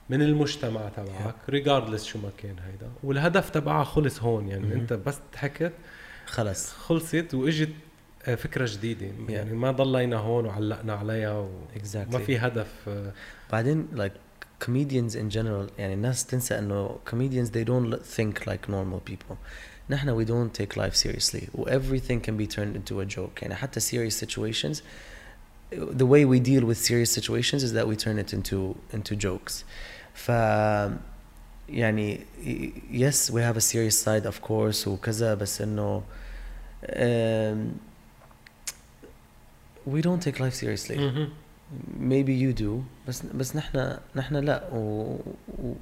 من المجتمع تبعك ريجاردلس شو ما كان هيدا. والهدف تبعها خلص هون يعني مهم. أنت بس ضحكت خلص. خلصت وإجت آه، فكرة جديدة. يعني ما ضلينا هون وعلقنا عليها وما exactly. في هدف آه، بعدين like comedians in general يعني الناس تنسى إنه comedians they don't l- think like normal people. نحن we don't take life seriously و everything can be turned into a joke يعني حتى serious situations the way we deal with serious situations is that we turn it into into jokes ف يعني yes we have a serious side of course وكذا بس انه um, we don't take life seriously مهم. maybe you do بس بس نحن نحن لا و, و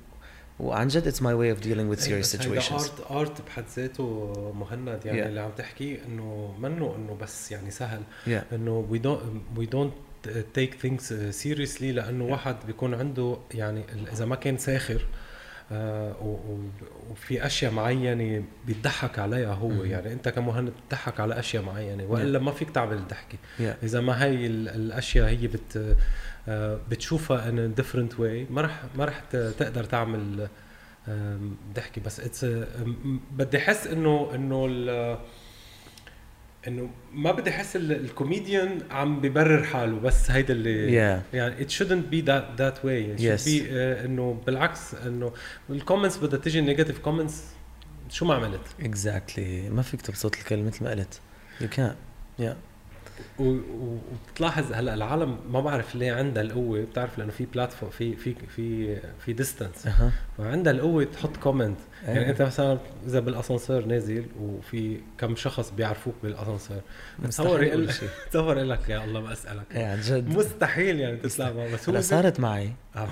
وعن جد it's my way of dealing with إيه، serious بس هيدا situations. ارت ارت بحد ذاته مهند يعني Yeah. اللي عم تحكيه إنه منه إنه بس يعني سهل. Yeah. إنه we don't we don't take things seriously لأنه واحد بيكون عنده يعني إذا ما كان ساخر وفي أشياء معينة بيضحك عليها هو. مهم. يعني أنت كمهند بتضحك على أشياء معينة وإلا ما فيك تعمل الضحكة. Yeah. إذا ما هي ال- الأشياء هي بت آه، بتشوفها in different way ما رح ما رح تقدر تعمل ضحكة. بس it's بدي أحس انه إنه إنه ما بدي أحس ال- الكوميديان عم ببرر حاله بس هيدا اللي Yeah. يعني it shouldn't be that that way. It should Yes. be uh, إنه بالعكس إنه ال comments بدها تيجي negative comments شو ما عملت؟ exactly ما فيك تبسط الكلمة مثل ما قلت. you can يا وبتلاحظ هلأ العالم ما بعرف ليه عندها القوة بتعرف لأنه في platform في في في في distance فعندها القوة تحط comment يعني إيه. أنت مثلا إذا بالأسانسير نازل وفي كم شخص بيعرفوك بالأسانسير تصور يقول. تصور يقول لك يا الله ما أثقلك. إيه عن جد. مستحيل يعني تطلع بس هو صارت معي. آه،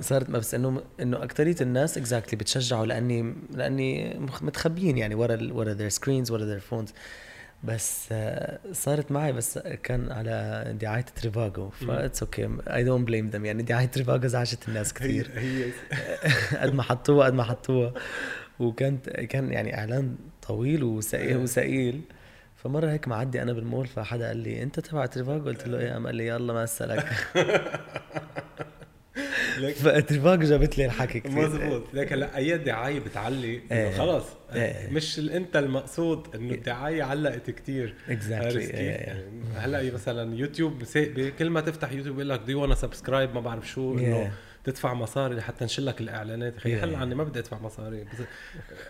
صارت بس إنه إنه اكثريه الناس exactly بتشجعوا لاني لأني متخبيين يعني ورا ورا their screens ورا their phones بس آه، صارت معي بس كان على دعاية تريفاجو ف it's okay I don't blame them يعني دعاية تريفاجو زعجت الناس كثير هي. قد ما حطوها قد ما حطوها. وكانت كان يعني إعلان طويل وثقيل وثقيل فمرة هيك معدي أنا بالمول فحدا قال لي أنت تبع تريفاجو؟ قلت له إيه. قام قال لي يلا ما اثقلك فتريفاجو جابت لي الحكي كثير مزبوط ليك هلا أي دعاية بتعلق إنه إيه. خلص إيه. مش أنت المقصود إنه الدعاية علقت كثير exactly كيف؟ يعني هلأ مثلا يوتيوب كل ما تفتح يوتيوب بيقول لك do you wanna subscribe ما بعرف شو إنه Yeah. تدفع مصاري لحتى نشلك الإعلانات يا أخي Yeah. هلأ عني ما بدي أدفع مصاري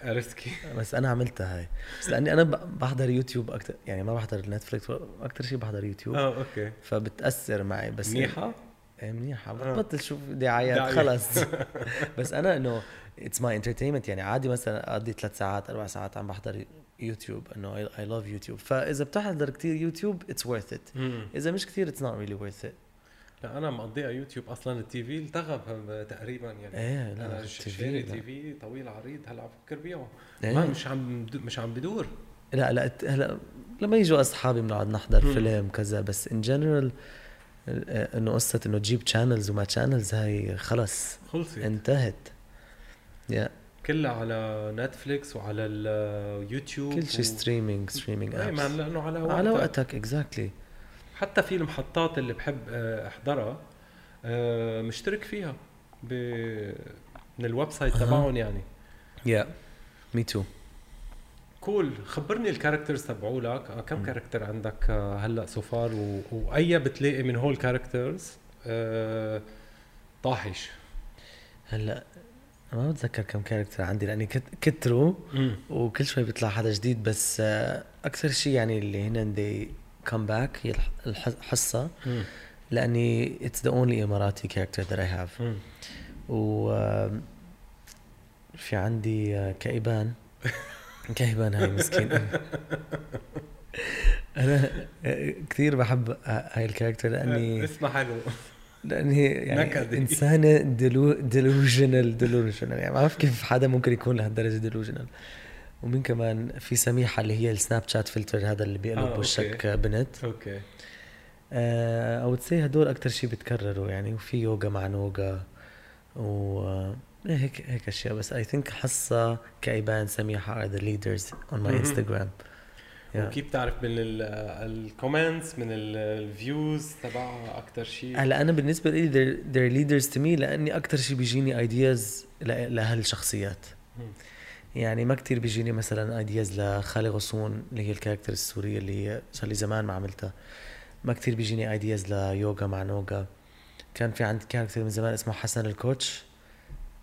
بس كيف؟ بس أنا عملتها هاي بس لأني أنا بحضر يوتيوب أكثر يعني ما بحضر نتفليكس أكثر شيء بحضر يوتيوب آه okay فبتأثر معي بس منيحة؟ إيه منيحه آه. بطل شوف دعايات. خلص بس أنا إنه it's my entertainment يعني عادي مثلا أقضي ثلاث ساعات أربع ساعات عم بحضر يوتيوب إنه I love YouTube فإذا بتحضر كثير يوتيوب it's worth it. إذا مش كثير it's not really worth it لا أنا مقضيها يوتيوب أصلا ال TV التغى تقريبا يعني إيه لا أنا شاري TV طويل عريض هلأ عم بفكر بيعه إيه. ما مش عم مش عم بدور لا لا هلأ لما يجوا أصحابي بنقعد نحضر مم. فيلم كذا بس in general انه قصة انه تجيب channels وما channels هاي خلص خلصت. انتهت. يا كلها على نتفليكس وعلى اليوتيوب كل شيء streaming streaming اي apps لأنه على وقتك على وقتك exactly حتى في المحطات اللي بحب آه، أحضرها آه، مشترك فيها ب... من ال website. تبعهم يعني. yeah me too cool خبرني ال characters تبعولك آه، كم. character عندك آه، هلأ so far و... وأي بتلاقي من هول characters آه، طاحش. هلأ ما بتذكر كم character عندي لأني كت- كتروا وكل شوي بيطلع حدا جديد بس آه، أكثر شيء يعني اللي هنا they come back هي الح- الح- الحصة. مم. لأني it's the only Emirati character that I have. و في عندي آه، كايبان هاي مسكين. أنا آه، كثير بحب آه، هاي ال character لأني اسمها حلو لأني يعني. إنسانة delu delusional delusional يعني ما بعرف كيف حدا ممكن يكون لهالدرجة delusional ومين كمان في سميحة اللي هي ال Snapchat filter هذا اللي بيقلب آه، وشك okay. بنت. okay. أو تسي هدول أكثر شيء بتكرروا يعني وفي يوغا مع نوغا و هيك هيك أشياء. بس I think حصة كئيبان سميحة are the leaders on my. Instagram وكيف بتعرف من ال comments من ال views تبعها أكثر شيء هلا أنا بالنسبة لي they're, they're leaders to me لأني أكثر شيء بيجيني ideas لهالشخصيات. يعني ما كتير بيجيني مثلا ideas لخالي غصون اللي هي ال character السورية اللي هي صار لي زمان ما عملتها. ما كتير بيجيني ideas ليوغا مع نوغا. كان في عندي character من زمان اسمه حسن ال coach.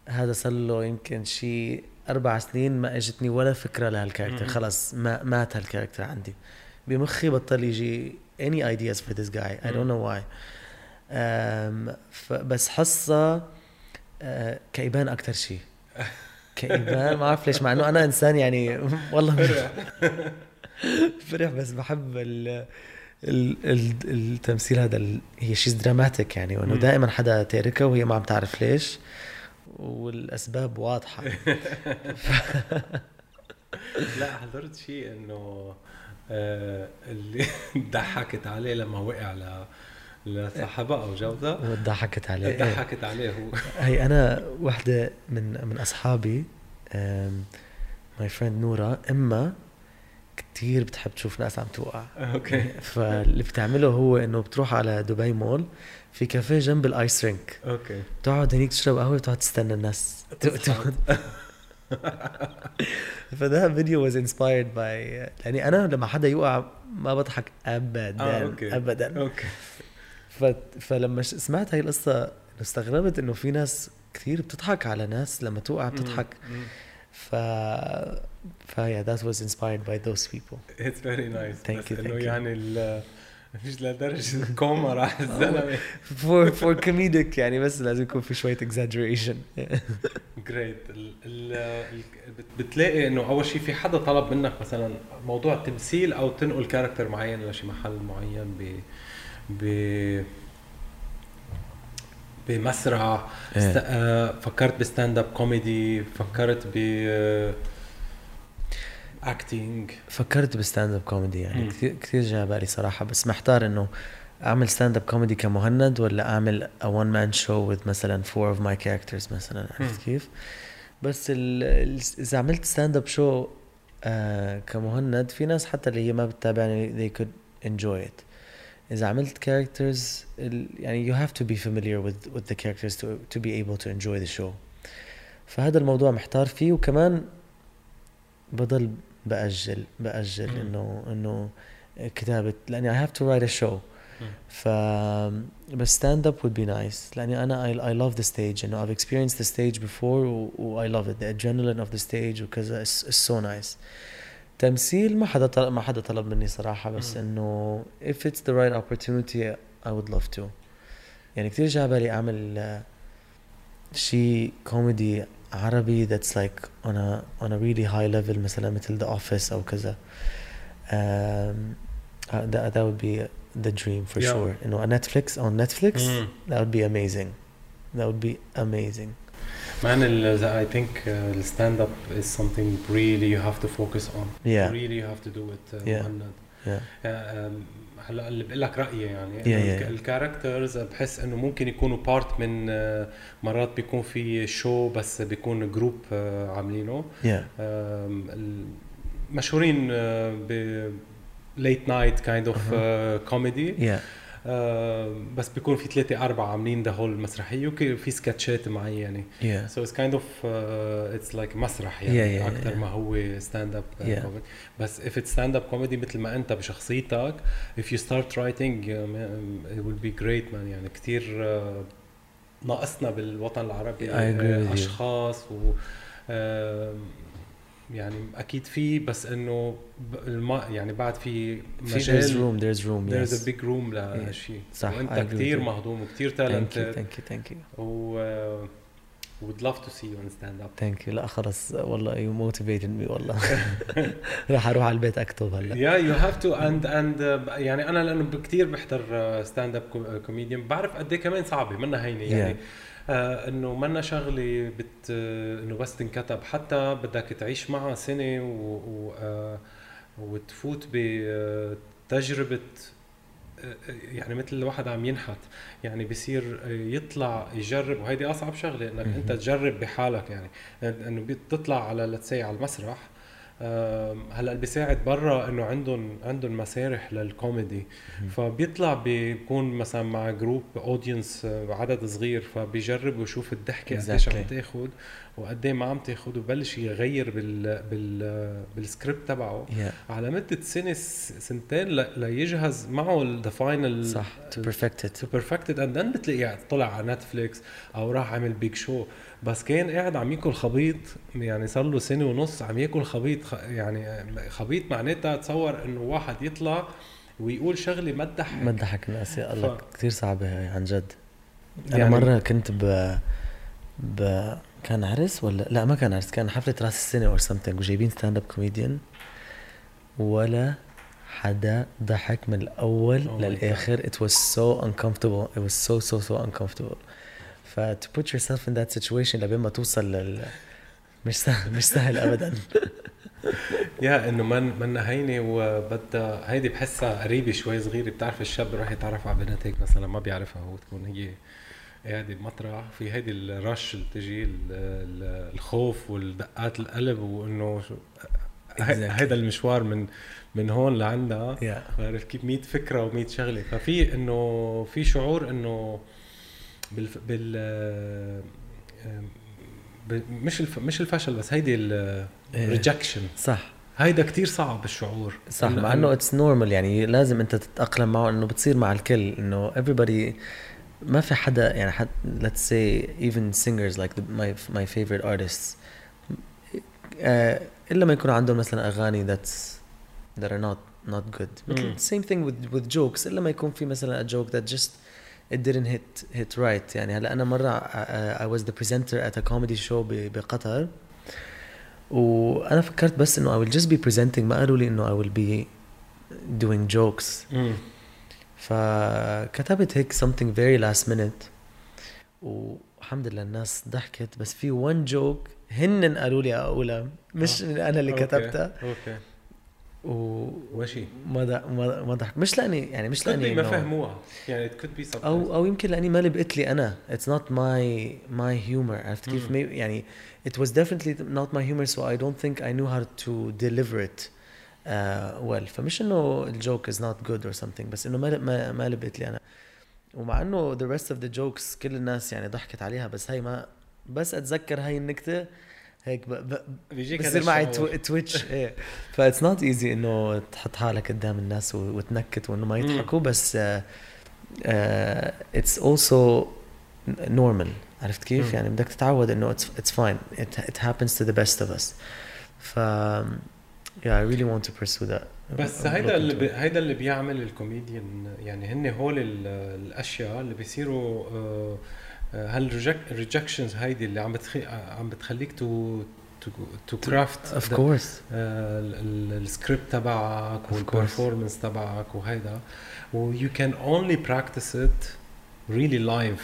هذا صار له يمكن شيء أربع سنين ما إجتني ولا فكرة لهال character. خلص ما مات هال character عندي. بمخي بطل يجي any ideas for this guy. I don't know why. um, بس حصة آه، كئيبان أكتر شيء كئيبان ما أعرف ليش مع إنه أنا إنسان يعني والله فرح. بس بحب ال ال ال التمثيل هذا ال- هي شيء dramatic يعني وإنه. دائما حدا تاركها وهي ما عم تعرف ليش. والأسباب واضحة. لا حضرت شيء إنه آه اللي ضحكت عليه لما وقع ل لصاحبها أو جوزها وضحكت عليه. إيه. ضحكت عليه هو. هي أنا وحدة من من أصحابي my friend نورا إما كتير بتحب تشوف ناس عم توقع. okay. فاللي بتعمله هو إنه بتروح على دبي مول في كافيه جنب ال ice rink. okay. بتقعد هنيك تشرب قهوة وتقعد تستنى الناس. فده فيديو was inspired by يعني أنا لما حدا يوقع ما بضحك ابدا. آه okay. ابدا. okay. ف... فلما سمعت هاي القصة استغربت إنه في ناس كثير بتضحك على ناس لما توقع بتضحك. ف ف yeah that was inspired by those people. It's very nice. Thank بس you, إنه. يعني مش لدرجة الكوما راح الزلمة. For for comedic يعني بس لازم يكون في شوية exaggeration. great بتلاقي إنه أول شيء في حدا طلب منك مثلا موضوع تمثيل أو تنقل character معين لشي محل معين ب ب بمسرح. إيه. آه، فكرت ب stand up comedy فكرت ب acting فكرت ب stand up comedy يعني. كثير كثير على بالي صراحة بس محتار إنه أعمل stand up comedy كمهند ولا أعمل one man show with مثلا four of my characters مثلا. عرفت كيف؟ بس إذا عملت stand up show آه كمهند في ناس حتى اللي هي ما بتتابعني they could enjoy it إذا عملت ال- يعني you have to be familiar with with the characters to to be able to enjoy the show فهذا الموضوع محتار فيه وكمان بضل بأجل بأجل إنه إنه كتابة لأني I have to write a show ف بس stand up would be nice لأني أنا I love the stage إنه I've experienced the stage before و I love it the adrenaline of the stage وكذا it's so nice تمثيل ما حدا ما حدا طلب مني صراحة بس إنه if it's the right opportunity I would love to يعني كثير جاب بالي أعمل شيء كوميدي عربي that's like on a on a really high level مثلا مثل The Office او كذا um, uh, that, that would be the dream for Yeah. sure انه on Netflix on Netflix مم. that would be amazing that would be amazing Man, ال- I think uh, the stand up is something really you have to focus on. Yeah. Really you have to do it. Uh, Yeah. مهند. yeah آه، آم، هلا اللي بقول لك رأيي يعني Yeah, yeah, yeah. ال characters بحس إنه ممكن يكونوا part من آه، مرات بيكون في show بس بيكون group عاملينه. Yeah. آم، المشهورين آه، ب late night kind of comedy بس بيكون في ثلاثة أربعة عاملين the whole المسرحية وفي سكتشات So it's kind of uh, it's like مسرح يعني Yeah, yeah, أكثر yeah. ما هو stand up. كوميدي بس if it's stand up comedy مثل ما أنت بشخصيتك if you start writing uh, man, it will be great man يعني كثير uh, ناقصنا بالوطن العربي. أشخاص و uh, يعني أكيد في بس إنه الما يعني بعد في في there's مجال room there's room there's yes. a big room لشيء صح, وأنت I agree with كثير. مهضوم وكثير talented. Thank you thank you و uh, would love to see you on stand up. Thank you. لا خلص والله you motivated me والله. راح أروح على البيت أكتب هلا. يا يو هاف to and and يعني أنا لأنه كثير بحضر stand up comedian بعرف قد إيه كمان صعبة منا هينه يعني. آه إنه منا شغلة بت آه، إنه بس تنكتب. حتى بدك تعيش معها سنة و, و آه وتفوت بتجربه يعني مثل الواحد عم ينحت. يعني بصير آه، يطلع يجرب. وهيدي أصعب شغلة إنك. أنت تجرب بحالك يعني. إنه بتطلع على let's say على المسرح هلا اللي بيساعد برا إنه عندهم عندهم مسارح للكوميدي. فبيطلع بيكون مثلا مع group audience عدد صغير فبيجرب ويشوف الضحكة قديش عم. تاخذ وقد ما عم تاخذ وبلش يغير بال بال بالسكريبت تبعه. Yeah. على مدة سنة سنتين ليجهز معه the final صح to perfect it. to perfect it and then بتلاقيه طلع على Netflix أو راح عمل big show بس كان قاعد عم ياكل خبيط يعني صار له سنة ونص عم ياكل خبيط. يعني خبيط معناتها تصور إنه واحد يطلع ويقول شغلة ما تضحك. ما تضحك الناس يا الله ف- كثير صعبة هاي عن جد. أنا يعني- مرة كنت ب ب كان عرس ولا؟ لا ما كان عرس كان حفلة راس السنة اور something وجايبين stand up comedian ولا حدا ضحك من الأول Oh للآخر. It was so uncomfortable it was so so so uncomfortable. ف to put yourself in that situation لبين ما توصل لل مش سهل مش سهل ابدا. يا إنه من من هينة وبدها هيدي بحسها قريبة شوي صغيرة بتعرف الشاب راح يتعرف على بنت هيك مثلا ما بيعرفها هو تكون هي قاعدة بمطرح. في هيدي الرش اللي بتجي ال- ال- الخوف والدقات القلب وإنه. هيدا المشوار من من هون لعندها. Yeah. عارف كيف؟ 100 فكرة و100 شغلة. ففي إنه في شعور إنه بال بال ب... مش الف... مش الفشل بس هيدي إيه. ال rejection صح هيدا كتير صعب الشعور صح مع إنه it's normal يعني لازم أنت تتأقلم معه إنه بتصير مع الكل إنه everybody ما في حدا يعني حد let's say even singers like the, my my favorite artists آه إلا ما يكون عندهم مثلا أغاني that's that are not not good. مثل same thing with with jokes إلا ما يكون في مثلا a joke that just it didn't hit hit right. يعني هلا أنا مرة uh, I was the presenter at a comedy show بقطر. وأنا فكرت بس إنه I will just be presenting. ما قالوا لي إنه I will be doing jokes. فكتبت هيك something very last minute. والحمد لله الناس ضحكت. بس في one joke هن قالوا لي أقولها مش آه. أنا اللي okay. كتبتها. okay. وما وشي. ضح- ما ما ضحك. مش لاني يعني مش good لأني ما فهموها. يعني it could be sometimes أو أو يمكن لأني ما لبقت لي أنا. it's not my my humor عرفت كيف؟ يعني it was definitely not my humor so I don't think I knew how to deliver it uh, well. فمش إنه ال joke is not good or something بس إنه ما ما ما لبقت لي أنا. ومع إنه the rest of the jokes كل الناس يعني ضحكت عليها بس هي ما بس أتذكر هاي النكتة هيك. بيجيك هذا بصير معي. to... to each إيه ف it's not easy إنه تحط حالك قدام الناس. وتنكت وإنه ما يضحكوا بس it's also normal عرفت كيف؟ يعني بدك تتعود إنه it's fine it happens to the best of us ف yeah I really want to pursue that بس هيدا اللي بي... هيدا اللي بيعمل الكوميديان يعني هن هول ال- الأشياء اللي بيصيروا آه، هال rejections هيدي اللي عم بتخي... عم بتخليك to to craft of course. السكريبت تبعك. وال performance تبعك وهيدا. و you can only practice it really live.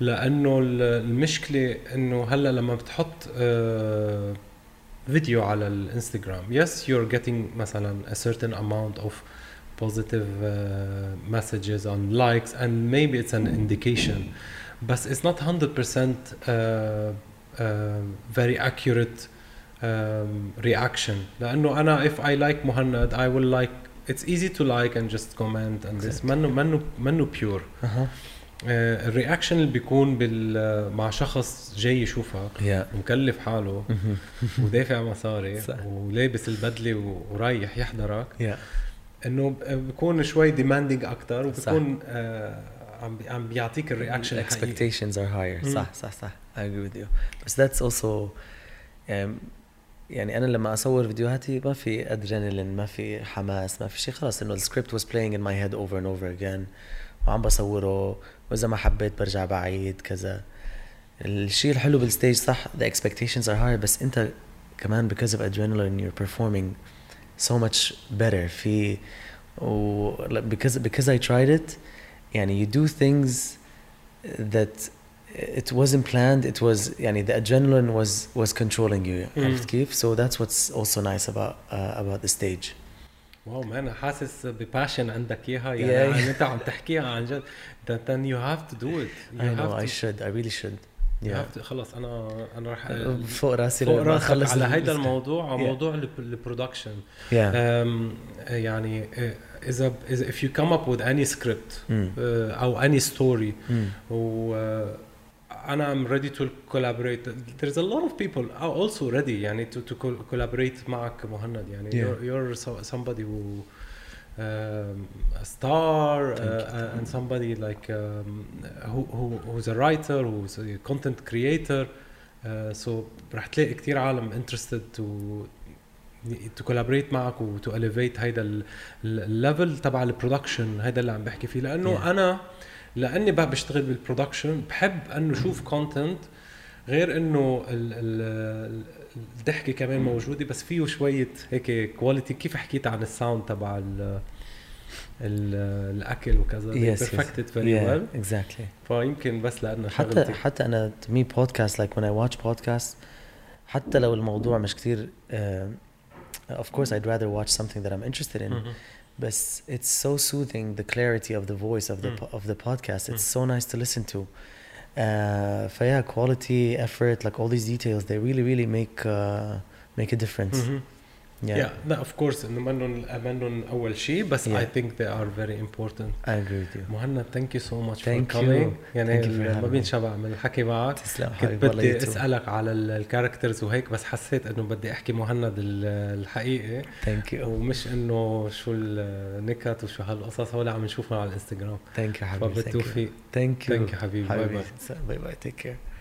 لأنه ال- المشكلة إنه هلأ لما بتحط آه، فيديو على الإنستغرام yes you're getting مثلا a certain amount of positive uh, messages on likes and maybe it's an indication. But it's not 100% uh, uh, very accurate um, reaction. لأنه أنا if I like مهند I will like it's easy to like and just comment and this. منه منه منه pure. أها آه، الرياكشن اللي بيكون بال مع شخص جاي يشوفك yeah. ومكلف حاله ودافع مصاري صح. ولابس البدلة ورايح يحضرك yeah. إنه ب- بيكون شوي demanding أكثر وبيكون آه عم عم بيعطيك ال reaction are higher مم. صح صح صح I agree with you بس that's also um, يعني أنا لما اصور فيديوهاتي ما في ادرينالين ما في حماس ما في شيء خلاص انه السكريبت was playing in my head over and over again وعم بصوره واذا ما حبيت برجع بعيد كذا الشيء الحلو بالستيج صح the expectations are higher بس انت كمان because of adrenaline you're performing so much better في و because because I tried it يعني you do things that it wasn't planned it was يعني the adrenaline was was controlling you مم. عرفت كيف so that's what's also nice about uh, about the stage واو ما انا حاسس بباشن عندك اياها Yeah, يعني yeah. انت عم تحكيها عن جد then, then you have to do it you I know have I to, should I really should you yeah have to خلص انا انا رح فوق راسي فوق لما راسك أخلص على ال- هيدا ال- الموضوع على Yeah. موضوع البرودكشن yeah أم، يعني آه، اذا اذا if you come up with any script مم. آه، او any story مم. و آه، انا I'm ready to collaborate there's a lot of people are also ready يعني to, to col- collaborate معك مهند يعني Yeah. you're, you're so- somebody who um, a star Thank you. uh, and somebody like um, who, who who's a writer who's a content creator uh, so رح تلاقي كتير عالم interested to to collaborate معك و to elevate هيدا ال- ال- ال level تبع ال production هيدا اللي عم بحكي فيه. لأنه Yeah. أنا لأني بقى بشتغل بال production بحب إنه أشوف content غير إنه ال- ال- الضحكة كمان موجودة بس فيه شوية هيك quality كيف حكيت عن ال sound تبع ال ال الأكل وكذا؟ Very yeah well. exactly. فيمكن بس لأنه حتى شغلتي. حتى أنا me podcast like when I watch podcasts حتى لو الموضوع مش كتير uh, of course I'd rather watch something that I'm interested in. Mm-hmm. But it's so soothing the clarity of the voice of the mm. po- of the podcast. It's mm. so nice to listen to. Uh, yeah, quality, effort, like all these details, they really really make uh, make a difference. Mm-hmm. Yeah, لا of course إنه منهم منهم أول شيء بس. I think they are very important. I agree with you. مهند thank you so much for Thank you. coming يعني Thank you for ما. بينشبع من الحكي معك. تسلم كنت بدي. أسألك على ال characters وهيك بس حسيت إنه بدي أحكي مهند ال- الحقيقي. Thank you. ومش إنه شو النكت وشو هالقصص هول عم نشوفهم على الإنستغرام. Thank you حبيبي Thank you. فبالتوفيق. Thank you. Thank you حبيبي. Bye حبيبي bye. bye bye Take care.